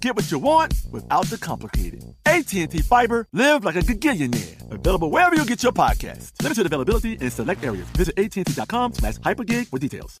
Get what you want without the complicated. AT&T Fiber, live like a gigillionaire. Available wherever you get your podcast. Limited availability in select areas. Visit AT&T.com slash hypergig for details.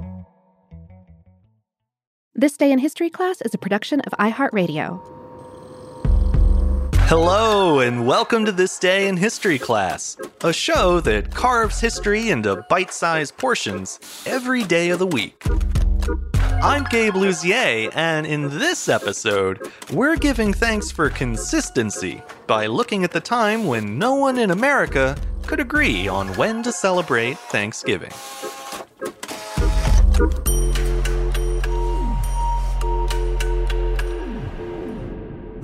This Day in History class is a production of iHeartRadio. Hello, and welcome to This Day in History class, a show that carves history into bite sized portions every day of the week. I'm Gabe Luzier, and in this episode, we're giving thanks for consistency by looking at the time when no one in America could agree on when to celebrate Thanksgiving.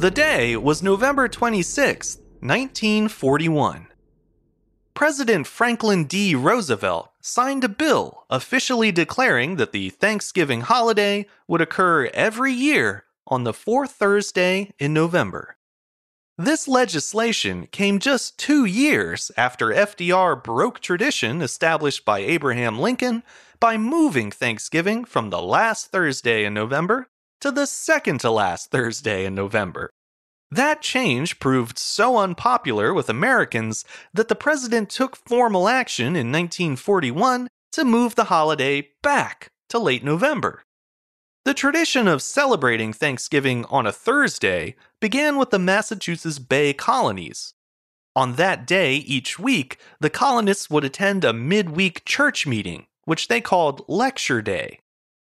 The day was November 26, 1941. President Franklin D. Roosevelt signed a bill officially declaring that the Thanksgiving holiday would occur every year on the fourth Thursday in November. This legislation came just two years after FDR broke tradition established by Abraham Lincoln by moving Thanksgiving from the last Thursday in November to the second to last Thursday in November. That change proved so unpopular with Americans that the president took formal action in 1941 to move the holiday back to late November. The tradition of celebrating Thanksgiving on a Thursday began with the Massachusetts Bay colonies. On that day each week, the colonists would attend a midweek church meeting, which they called Lecture Day.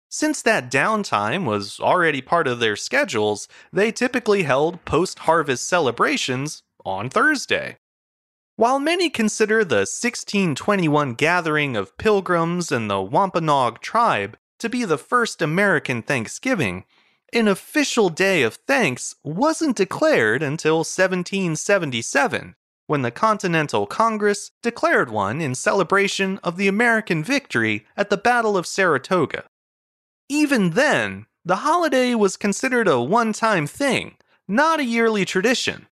Since that downtime was already part of their schedules, they typically held post harvest celebrations on Thursday. While many consider the 1621 gathering of pilgrims and the Wampanoag tribe to be the first American Thanksgiving, an official day of thanks wasn't declared until 1777, when the Continental Congress declared one in celebration of the American victory at the Battle of Saratoga. Even then, the holiday was considered a one time thing, not a yearly tradition.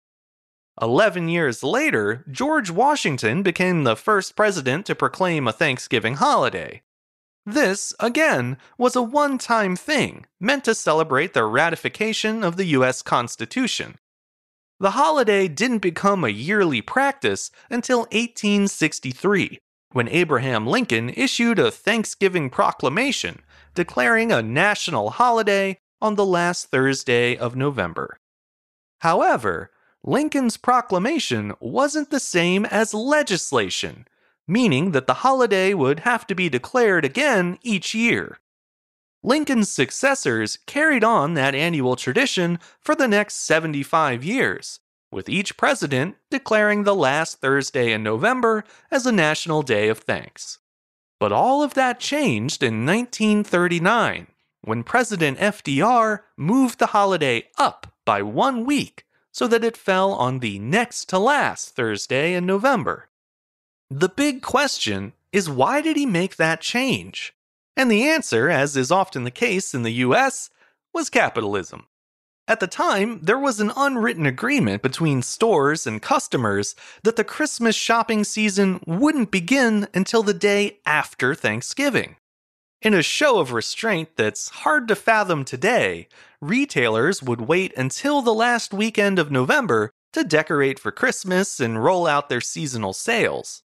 Eleven years later, George Washington became the first president to proclaim a Thanksgiving holiday. This, again, was a one time thing meant to celebrate the ratification of the U.S. Constitution. The holiday didn't become a yearly practice until 1863, when Abraham Lincoln issued a Thanksgiving proclamation declaring a national holiday on the last Thursday of November. However, Lincoln's proclamation wasn't the same as legislation, meaning that the holiday would have to be declared again each year. Lincoln's successors carried on that annual tradition for the next 75 years, with each president declaring the last Thursday in November as a national day of thanks. But all of that changed in 1939 when President FDR moved the holiday up by one week so that it fell on the next to last Thursday in November. The big question is why did he make that change? And the answer, as is often the case in the US, was capitalism. At the time, there was an unwritten agreement between stores and customers that the Christmas shopping season wouldn't begin until the day after Thanksgiving. In a show of restraint that's hard to fathom today, retailers would wait until the last weekend of November to decorate for Christmas and roll out their seasonal sales.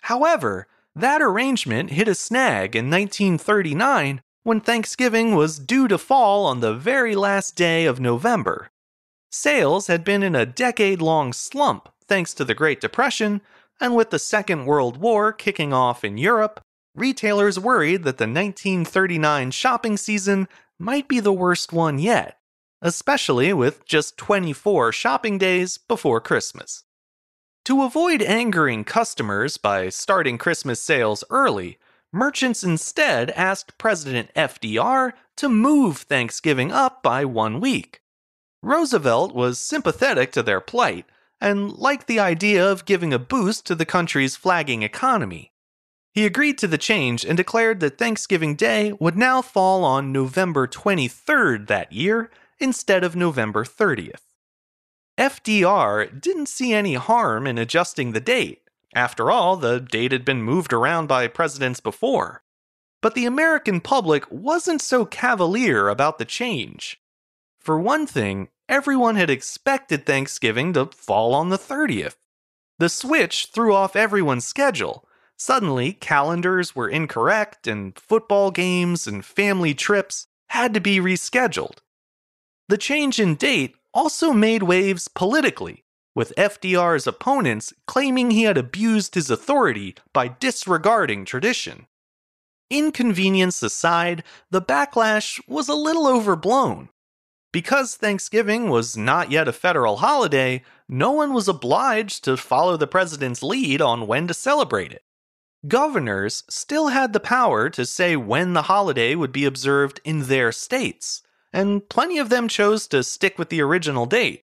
However, that arrangement hit a snag in 1939 when Thanksgiving was due to fall on the very last day of November. Sales had been in a decade long slump thanks to the Great Depression, and with the Second World War kicking off in Europe, retailers worried that the 1939 shopping season might be the worst one yet, especially with just 24 shopping days before Christmas. To avoid angering customers by starting Christmas sales early, merchants instead asked President FDR to move Thanksgiving up by one week. Roosevelt was sympathetic to their plight and liked the idea of giving a boost to the country's flagging economy. He agreed to the change and declared that Thanksgiving Day would now fall on November 23rd that year instead of November 30th. FDR didn't see any harm in adjusting the date. After all, the date had been moved around by presidents before. But the American public wasn't so cavalier about the change. For one thing, everyone had expected Thanksgiving to fall on the 30th. The switch threw off everyone's schedule. Suddenly, calendars were incorrect, and football games and family trips had to be rescheduled. The change in date also made waves politically, with FDR's opponents claiming he had abused his authority by disregarding tradition. Inconvenience aside, the backlash was a little overblown. Because Thanksgiving was not yet a federal holiday, no one was obliged to follow the president's lead on when to celebrate it. Governors still had the power to say when the holiday would be observed in their states, and plenty of them chose to stick with the original date.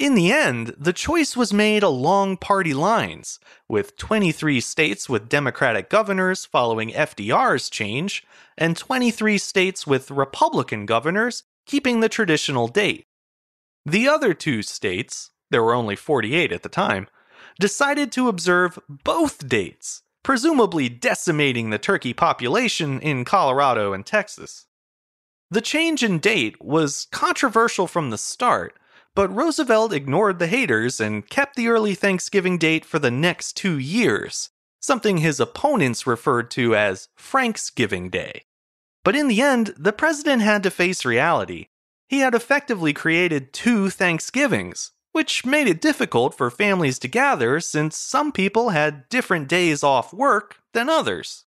In the end, the choice was made along party lines, with 23 states with Democratic governors following FDR's change, and 23 states with Republican governors keeping the traditional date. The other two states, there were only 48 at the time, decided to observe both dates, presumably decimating the turkey population in Colorado and Texas. The change in date was controversial from the start, but Roosevelt ignored the haters and kept the early Thanksgiving date for the next two years, something his opponents referred to as Franksgiving Day. But in the end, the president had to face reality. He had effectively created two Thanksgivings, which made it difficult for families to gather since some people had different days off work than others.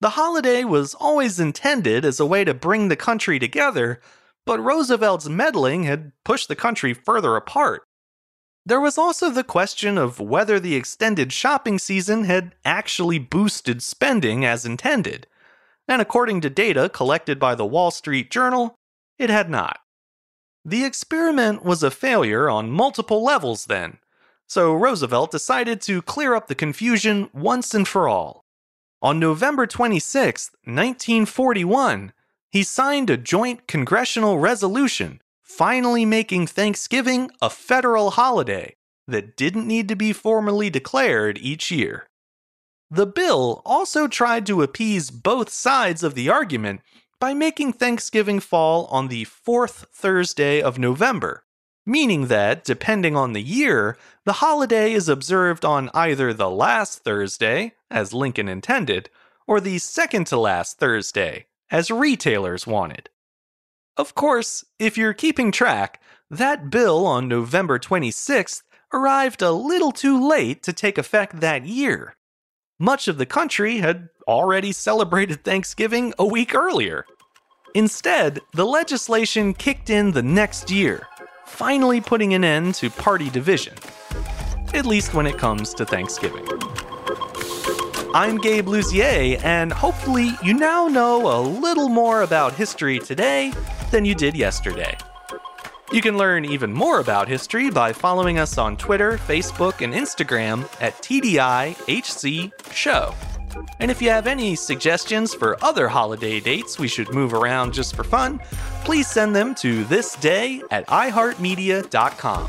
The holiday was always intended as a way to bring the country together, but Roosevelt's meddling had pushed the country further apart. There was also the question of whether the extended shopping season had actually boosted spending as intended, and according to data collected by the Wall Street Journal, it had not. The experiment was a failure on multiple levels then, so Roosevelt decided to clear up the confusion once and for all. On November 26, 1941, he signed a joint congressional resolution finally making Thanksgiving a federal holiday that didn't need to be formally declared each year. The bill also tried to appease both sides of the argument by making Thanksgiving fall on the fourth Thursday of November, meaning that, depending on the year, the holiday is observed on either the last Thursday, as Lincoln intended, or the second to last Thursday, as retailers wanted. Of course, if you're keeping track, that bill on November 26th arrived a little too late to take effect that year. Much of the country had already celebrated Thanksgiving a week earlier. Instead, the legislation kicked in the next year, finally putting an end to party division, at least when it comes to Thanksgiving. I'm Gabe Luzier, and hopefully you now know a little more about history today than you did yesterday. You can learn even more about history by following us on Twitter, Facebook, and Instagram at TDIHC Show. And if you have any suggestions for other holiday dates we should move around just for fun, please send them to thisday at iHeartMedia.com.